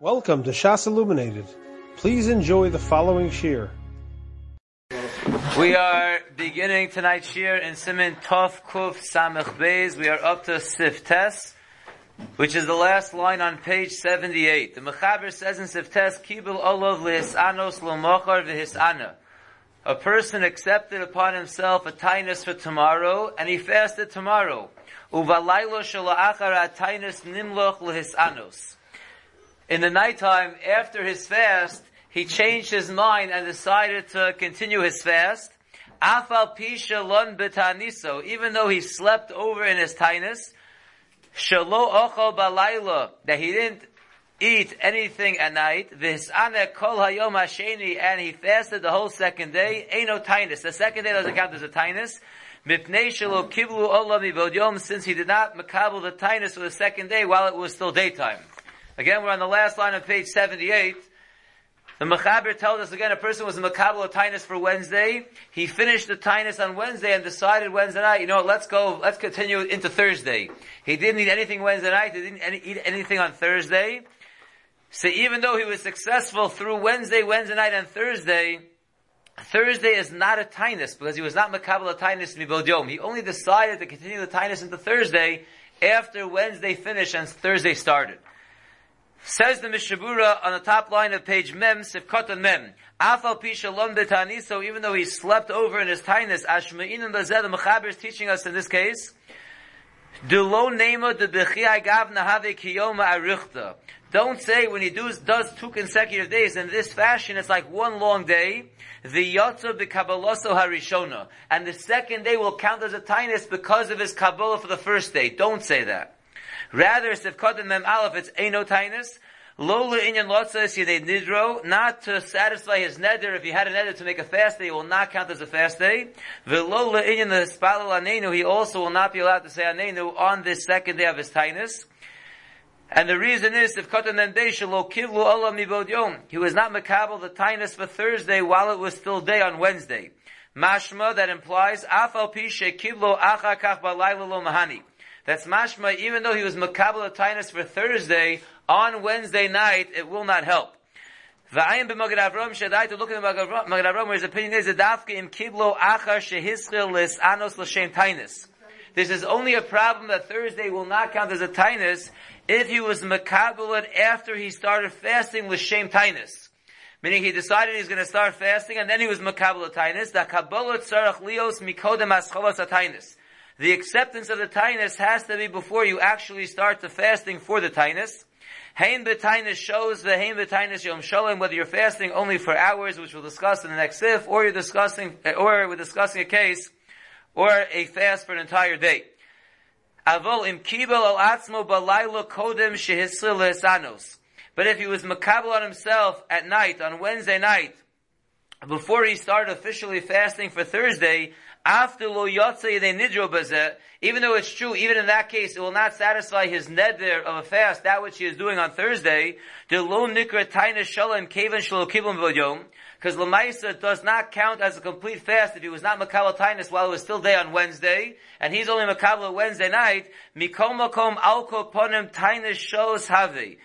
Welcome to Shas Illuminated. Please enjoy the following shir. We are beginning tonight's shir in Siman Tov Kuf Samech Beis. We are up to Siftes, which is the last line on page 78. The Mechaber says in Siftes, Kibul Olov Lehisanos Lomochar V'Hisana. A person accepted upon himself a tinus for tomorrow, and he fasted tomorrow. Uvalaylo Shala'achar Atainus Nimloch Lehisanos. In the nighttime, after his fast, he changed his mind and decided to continue his fast. Afal pisha lon betaniso, even though he slept over in his tinus, shalo ochal balayla, that he didn't eat anything at night, v'hisane kol hayom hasheni, and he fasted the whole second day, no tinus. The second day doesn't count as a tinus. Mipnei shalo kiblu olam since he did not makabel the tinus for the second day while it was still daytime. Again, we're on the last line of page 78. The Mechaber tells us again, a person was a Makabal of Tinus for Wednesday. He finished the Tinus on Wednesday and decided Wednesday night, you know what, let's go, let's continue into Thursday. He didn't eat anything Wednesday night, he didn't eat anything on Thursday. So even though he was successful through Wednesday, Wednesday night, and Thursday, Thursday is not a Tinus because he was not Makabal of Tinus Mibod He only decided to continue the Tinus into Thursday after Wednesday finished and Thursday started. Says the Mishabura on the top line of page Mem, Sifkot and Mem. Afal Pisha Betani, so even though he slept over in his tinus, Ashma'in Bazeh, the Mechaber is teaching us in this case, Dulo Nema de Bechiyai Gav Nahave Kiyoma. Don't say when he does, does two consecutive days in this fashion, it's like one long day. The Yotza B'Kabbaloso Harishona. And the second day will count as a tinus because of his Kabbalah for the first day. Don't say that. Rather, Sivkot and Mem Aleph, it's Eino Tainus. Lola inyan lotzas yedei nidro, not to satisfy his neder. If he had a neder to make a fast day, will not count as a fast day. Velola inyan the spalal anenu, he also will not be allowed to say anenu on this second day of his tainus. And the reason is, if katan then day shalo kivlu Allah mibod yom, he was not makabel the tainus for Thursday while it was still day on Wednesday. Mashma that implies afal pishe kivlo achakach balayla lo mahani. That's mashma, even though he was makabel tinus for Thursday, on Wednesday night, it will not help. V'ayim b'magen Avram shadai to look at the Magen Avram where his opinion is that dafka im kiblo achar shehischil lis anos l'shem tinus. This is only a problem that Thursday will not count as a tinus if he was makabel after he started fasting with l'shem tinus. Meaning he decided he's going to start fasting and then he was makabel tinus. Da kabbalah tzarach lios mikodem ascholos atinus. The acceptance of the tainus has to be before you actually start the fasting for the tainus. Hain b'tainus shows the hain b'tainus yom shalom whether you're fasting only for hours, which we'll discuss in the next sif, or you're discussing, or we're discussing a case, or a fast for an entire day. Avol im kibel al atzmo balaylo kodem shehisil. But if he was makabel on himself at night, on Wednesday night, before he started officially fasting for Thursday, after lo yotze they nidro bazeh, even though it's true, even in that case, it will not satisfy his neder of a fast, that which he is doing on Thursday, the lo nikra taina shalom kaven shalo kibum v'yom, because Lamaisa does not count as a complete fast if he was not Makabal Tainus while it was still day on Wednesday, and he's only Makabal Wednesday night, Mikom Makom Alko Ponim Tainus shows Havi.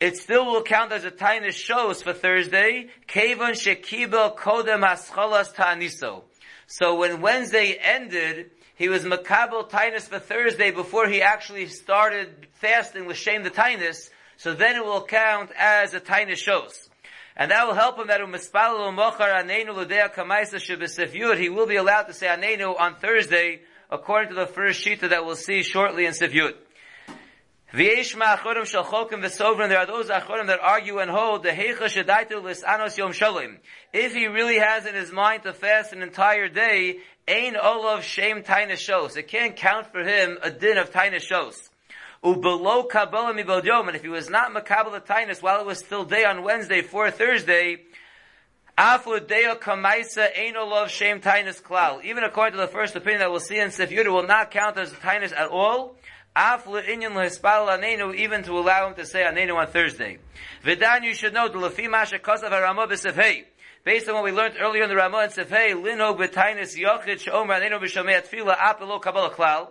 It still will count as a Tainus shows for Thursday, Kevon Shekibel Kodem Hascholas Ta'aniso. So when Wednesday ended, he was makabel tinus for Thursday before he actually started fasting with shame the tinus. So then it will count as a tinus shows. And that will help him that he will be allowed to say anenu on Thursday according to the first shita that we'll see shortly in Sifyut. V'yesh ma'achorim shel chokim v'sovrim, there are those achorim that argue and hold, the heicha shadaitu anos yom shalim. If he really has in his mind to fast an entire day, ain olav shem taina shos. It can't count for him a din of taina shos. Ubelow kabbalah mibod yom, and if he was not makabel tainus while it was still day on Wednesday for Thursday, Afu deo kamaisa ain olav shem tainus klal. Even according to the first opinion that we'll see in Sif will not count as tainus at all, even to allow him to say anenu on Thursday. Vidan, you should know the lefi masha kosav harama b'sefhei. Based on what we learned earlier in the Ramah and Sefhei, linog b'tainis yochid shomer anenu b'shomei atfila apelo kabbalah klal.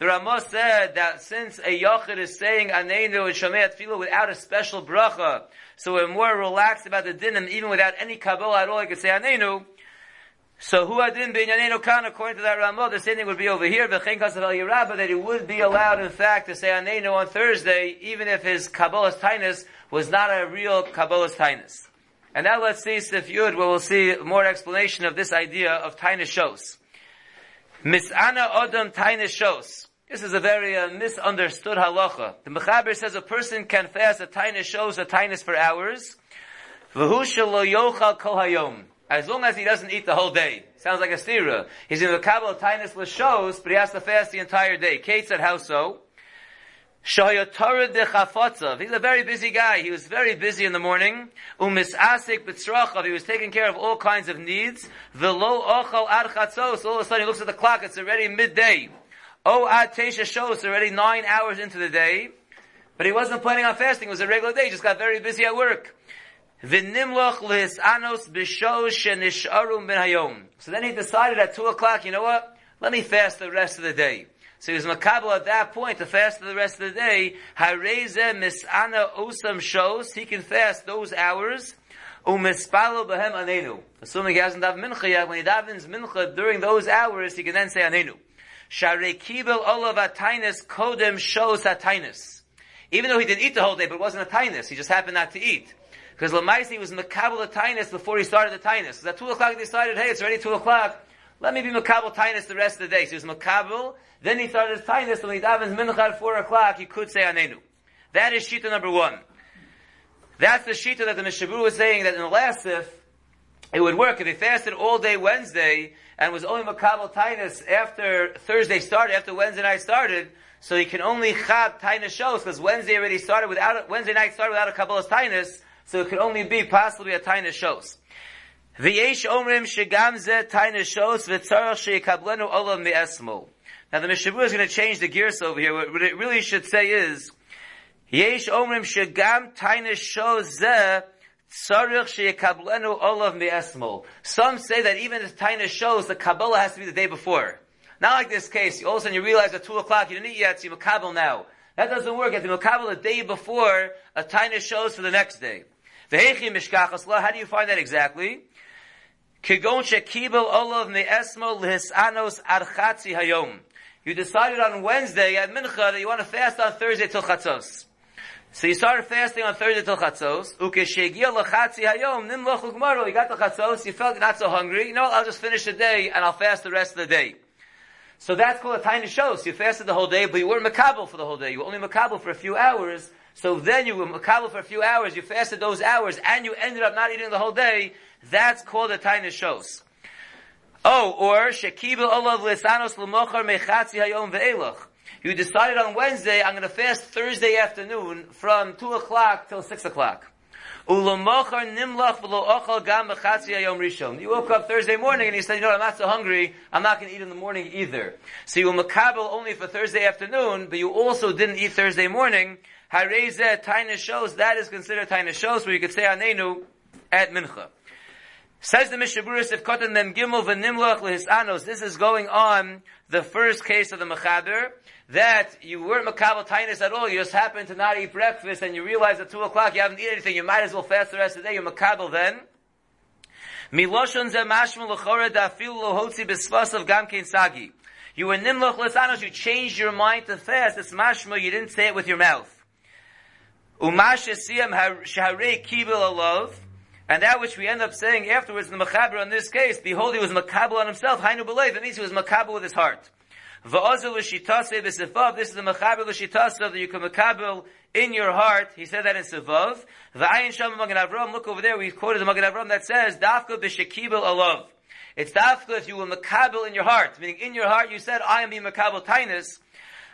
The Ramah said that since a Yachid is saying Aneinu and Shomei Tefillah without a special bracha, so we're more relaxed about the dinim, even without any Kabbalah at all, I could say Aneinu, so who adin binyanenu kan according to that Ramah, the same thing would be over here, v'chein kasav el Yerabah, that he would be allowed in fact to say anenu on Thursday, even if his Kabbalah's tinus was not a real Kabbalah's tinus. And now let's see Sif Yud, where we'll see more explanation of this idea of tinus shows. Mis'ana odom tinus shows. This is a very uh, misunderstood halacha. The Mechaber says a person can fast a tinus shows a tinus for hours. V'hu shelo yochal kol hayom as long as he doesn't eat the whole day. Sounds like a stira. He's in the Kabbalah Tainus shows, but he has to fast the entire day. Kate said, how so? Shayatarad de Chafatzav. He's a very busy guy. He was very busy in the morning. Umis Asik B'tzrachav. He was taking care of all kinds of needs. V'lo ochal ad. All of a sudden he looks at the clock. It's already midday. Oh ad tesha shows. Already nine hours into the day. But he wasn't planning on fasting. It was a regular day. He just got very busy at work. V'nimloch b'shosh hayom. So then he decided at two o'clock, you know what? Let me fast the rest of the day. So he was makabel at that point to fast the rest of the day. Hareze misana osam shows he can fast those hours. Umispalo behem anenu. Assuming he hasn't davened mincha yet, when he davens mincha during those hours, he can then say anenu. Share kibel olav atainis kodem shows atainis. Even though he didn't eat the whole day, but it wasn't a tainus, he just happened not to eat. Because Lamaisi was Makabal the Tainus before he started the. Because at 2 o'clock he decided, hey, it's already 2 o'clock. Let me be Makabal Tainus the rest of the day. So he was Makabal. Then he started his Tainus. When he davens Mincha at 4 o'clock, he could say Anenu. That is Shita number one. That's the Shita that the Mishabur was saying that in the last Sif, it would work if he fasted all day Wednesday and was only Makabal Tainus after Thursday started, after Wednesday night started, so he can only Chab Tainus shows because Wednesday already started without, Wednesday night started without a Kabbalah's Tainus, so it could only be possibly a tiny shows. V'yesh omrim shegam ze tiny shows v'tzarach sheyikablenu olam mi'esmo. Now the Mishabur is going to change the gears over here. What it really should say is, yesh omrim shegam tiny shows ze tzarach sheyikablenu olav mi'esmo. Some say that even the tiny shows, the Kabbalah has to be the day before. Not like this case. All of a sudden you realize at 2 o'clock you didn't eat yet, so you're Makabal now. That doesn't work. You have to Makabal the day before a tiny shows for the next day. How do you find that exactly? Hayom. You decided on Wednesday at Mincha that you want to fast on Thursday till Chatzos. So you started fasting on Thursday till Chatzos. You got the Chatzos. You felt not so hungry. You know what? I'll just finish the day and I'll fast the rest of the day. So that's called a tiny show. So you fasted the whole day, but you weren't makabel for the whole day. You were only makabel for a few hours. So then you were makabel for a few hours, you fasted those hours, and you ended up not eating the whole day. That's called a tiny shows. Oh, or shekibel olav lisanos l'mochar mechatzi hayom ve'elach. You decided on Wednesday, I'm going to fast Thursday afternoon from 2 o'clock till 6 o'clock. nimlach gam You woke up Thursday morning and you said, you know, I'm not so hungry, I'm not going to eat in the morning either. So you were makabel only for Thursday afternoon, but you also didn't eat Thursday morning, Hareze Taina shows, that is considered Taina shows, where you could say Anenu at Mincha. Says the Mishaburis, if Kotan Mem Gimel v'nimloch lehisanos, this is going on the first case of the Mechaber, that you weren't Makabal Tainus at all, you just happened to not eat breakfast, and you realize at 2 o'clock you haven't eaten anything, you might as well fast the rest of the day, you're Makabal then. Miloshon ze mashma l'chora da'afil lohotzi b'svas of gamkein sagi. You were nimloch lehisanos, you changed your mind to fast, it's mashma, you didn't say it with your mouth. Umash Siyam Shaharei Kibel Alav, and that which we end up saying afterwards in the Machaber in this case, behold, he was Makabel on himself, Hainu Belev, that means he was Makabel with his heart. Va'ozel l'shitase v'sifav, this is the Machaber l'shitase that you can Makabel in your heart. He said that in Sivav. Va'ayin Sham Magen Avram, look over there, we quoted the Magen Avram that says, Dafka b'shekibel alav. It's Dafka if you were Makabel in your heart, meaning in your heart you said, I am being Makabel Tainus,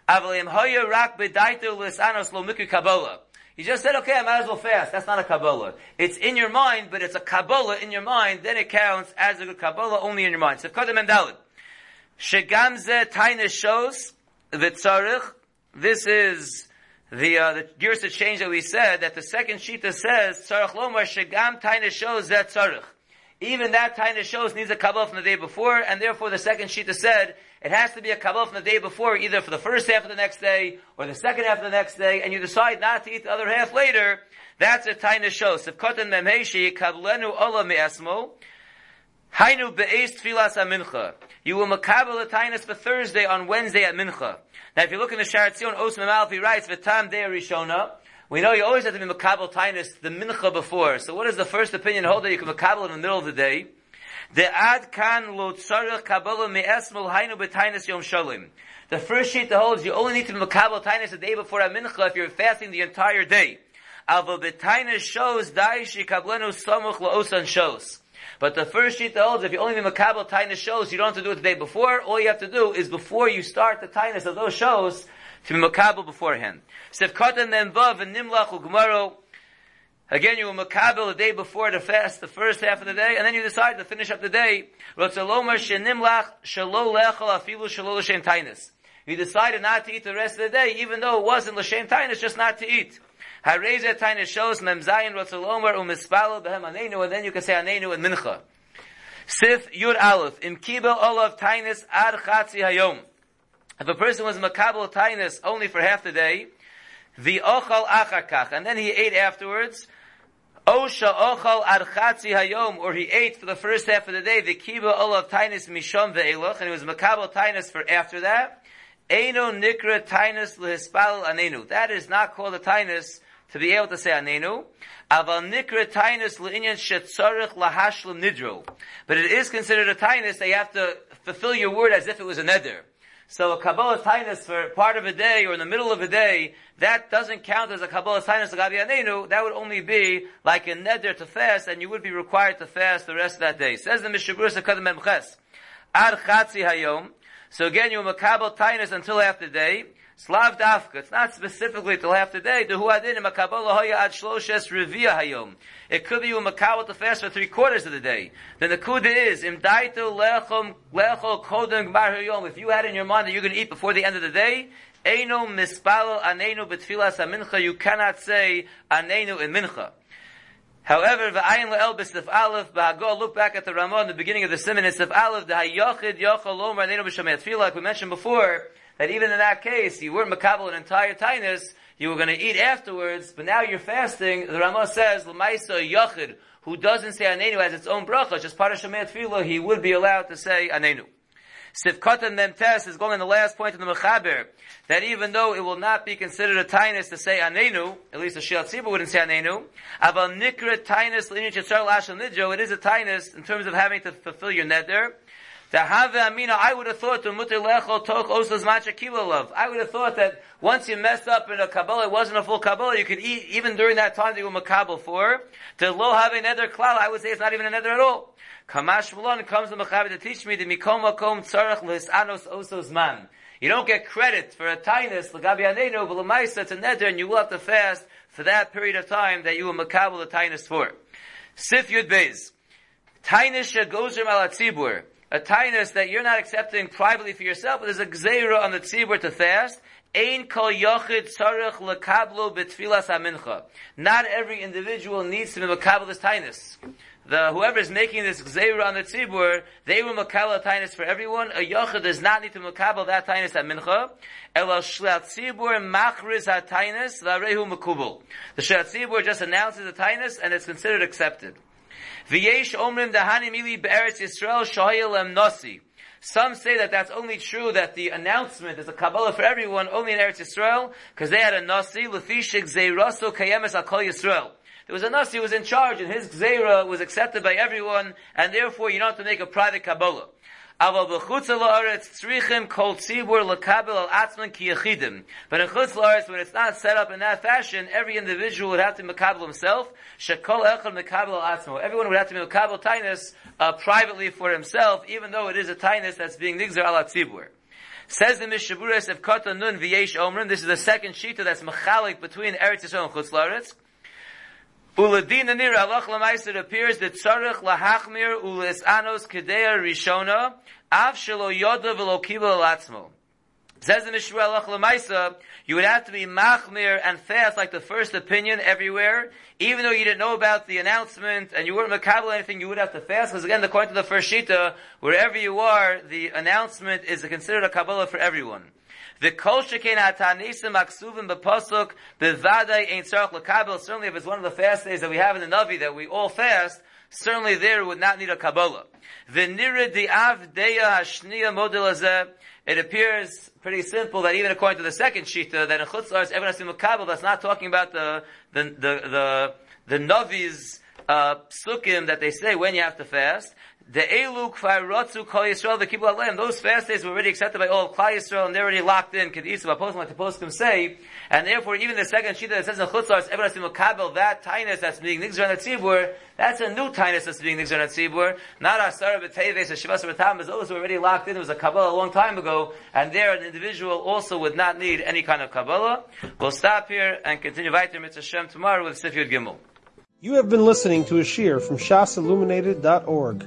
Avalim hoya rak b'daito l'sanos lo miku Kabbalah. You just said, okay, I might as well fast. That's not a Kabbalah. It's in your mind, but it's a Kabbalah in your mind, then it counts as a good Kabbalah only in your mind. So, Kodem and Dalit. Shegamze Taina shows, Vitzarich, this is the, uh, the Girsa change that we said, that the second Shita says, Tzarech Lomar Shegam Taina shows Zet Tzarech. Even that Taina shows needs a Kabbalah from the day before, and therefore the second Shita said, it has to be a Kabbalah from the day before, either for the first half of the next day, or the second half of the next day, and you decide not to eat the other half later, that's a Taina show. Sivkotan memheshi kablenu ola me'esmo, Hainu be'ez tfilas mincha. You will makabel a tainus for Thursday on Wednesday at mincha. Now, if you look in the Sharatzion, Os Memalf, he writes, V'tam de Rishona, we know you always have to be makabel tainus the mincha before. So what is the first opinion hold that you can makabel in the middle of the day? The ad kan lo tzarech kabbalah me'esmol hainu yom shalim. The first sheet that holds you only need to be makabel tainus the day before a mincha if you're fasting the entire day. Alva b'tainus shows daishi kablenu samuch la'osan shows. But the first sheet that holds, if you only be makabel tainus shows, you don't have to do it the day before. All you have to do is before you start the tainus of those shows, to be makabel beforehand. Sefkatan then vav and nimlach ugmaro. Again, you will makabel the day before the fast, the first half of the day, and then you decide to finish up the day. You decided not to eat the rest of the day, even though it wasn't l'shem tainus, just not to eat. Hareza tainus shows memzayin rotzalomar umispalo behem anenu, and then you can say anenu and mincha. Sif yud aleph im kibel olav tainus ad chatzi hayom. If a person was makabel tainus only for half the day, the ochal achakach, and then he ate afterwards, Osha ochal archatzi hayom, or he ate for the first half of the day, the kiba olav tainus mishom ve'eloch, and he was makabel tainus for after that. Eino nikra tainus lehispal anenu. That is not called a tainus to be able to say anenu. Aval nikra tainus leinyan shetzarich lahashlim nidro. But it is considered a tainus that you have to fulfill your word as if it was a neder. So a Kabbalah Tainus for part of a day or in the middle of a day, that doesn't count as a Kabbalah Tainus Gabi Anenu. That would only be like a neder to fast, and you would be required to fast the rest of that day. Says the Mishabur Sekadam Memches. Ad Chatzi Hayom. So again, you makabel Tainus until the day. Slav dafka. It's not specifically till half the day. The huadin makabel hoya ad shloshes revia hayom. It could be you makabel to fast for three quarters of the day. Then the kuda is im daito lechom lechol kodem gmar hayom. If you had in your mind that you're going to eat before the end of the day, Eino mispalo anenu betfilas mincha. You cannot say anenu in mincha. However, v'ayin le'el b'sif aleph, b'hagol, look back at the Ramah in the beginning of the Simon, it's sif aleph, the hayochid yochol lomar anenu b'shamet tefillah, like we mentioned before, that even in that case, you weren't makabel an entire tainus, you were going to eat afterwards, but now you're fasting. The Ramah says, l'maisa yachid, who doesn't say anenu as its own bracha, just part of Shemet Tefillah, he would be allowed to say anenu. Sivkatan Memtes is going on the last point in the Mechaber, that even though it will not be considered a tainus to say anenu, at least the Tzibur wouldn't say anenu, aval nikra tainus l'inyan shetzar l'ashal nidjo, it is a tainus in terms of having to fulfill your neder, I would have thought to. I would have thought that once you messed up in a kabbalah, it wasn't a full kabbalah, you could eat even during that time that you were makabel for. To lo have a nether klal, I would say it's not even another at all. Kamash Malon comes to Mechaber to teach me the mikom makom tzarech anos osos man. You don't get credit for a tainus l'gabi anenu, but l'maisa it's a nether, and you will have to fast for that period of time that you were makabel the tainus for. Sif Yud Beis. Tainus shegozer malatzibur a tainus that you're not accepting privately for yourself, but there's a gzeira on the tzibur to fast. Ein kol yochid tzarech lekablo betfilas amincha. Not every individual needs to be makabel this tainus. The whoever is making this gzeira on the tzibur, they will makabel a tainus for everyone. A yochid does not need to makabel that tainus at mincha. Ela shlat tzibur machriz ha tainus larehu makubel. The shlat tzibur just announces the tainus and it's considered accepted. V'yesh omrim dahani mili be'eretz Yisrael shoyel nasi. Some say that that's only true that the announcement is a Kabbalah for everyone only in Eretz Yisrael because they had a nasi lefishik zeiraso kayemes al Yisrael. There was a nasi who was in charge and his gzeira was accepted by everyone and therefore you don't have to make a private Kabbalah. Aval b'chutz la'aretz tzrichim kol tzibur l'kabel al atzman ki yechidim. But in chutz la'aretz, when it's not set up in that fashion, every individual would have to makabel himself. Shekol echad makabel al atzmo. Everyone would have to be makabel tainus uh, privately for himself, even though it is a tainus that's being nigzer al tzibur. Says the Mishaburas of Kata Nun V'yesh Omrim, this is the second shita that's machalik between Eretz Yisrael and Chutz La'aretz. Uladina nir alach lamaisa it appears that tzarech lahachmir ules anos kedeya rishona av shelo yoda velo latzmo. Says the Mishra Lemaisa, you would have to be machmir and fast like the first opinion everywhere. Even though you didn't know about the announcement and you weren't makabel anything, you would have to fast. Because again, according to the first shita, wherever you are, the announcement is considered a kabbalah for everyone. The kol shekain hatanisim aksuvim bepasuk bevadai ein tzarach. Certainly, if it's one of the fast days that we have in the Navi that we all fast, certainly there would not need a kabbalah. The nira di av deya hashniya model it appears pretty simple that even according to the second shita, that in chutzlars everyone has to makabel. That's not talking about the the the the, the navi's uh, that they say when you have to fast. The Elu Kfar Rotzu Kol Yisrael the Kibbutz Aleim. Those fast days were already accepted by all of Klal Yisrael and they're already locked in. Kedisu Apostle like the poskim say, and therefore even the second shita that says in has to makabel that tinus that's being on tzibur. That's a new tinus that's being on tzibur. Not Asar B'Teves or Shivas B'Tam. Those were already locked in. It was a kabbalah a long time ago, and there an individual also would not need any kind of kabbalah. We'll stop here and continue weiter Mitzvah Shem tomorrow with Sifyud Gimel. You have been listening to a shear from shasilluminated.org.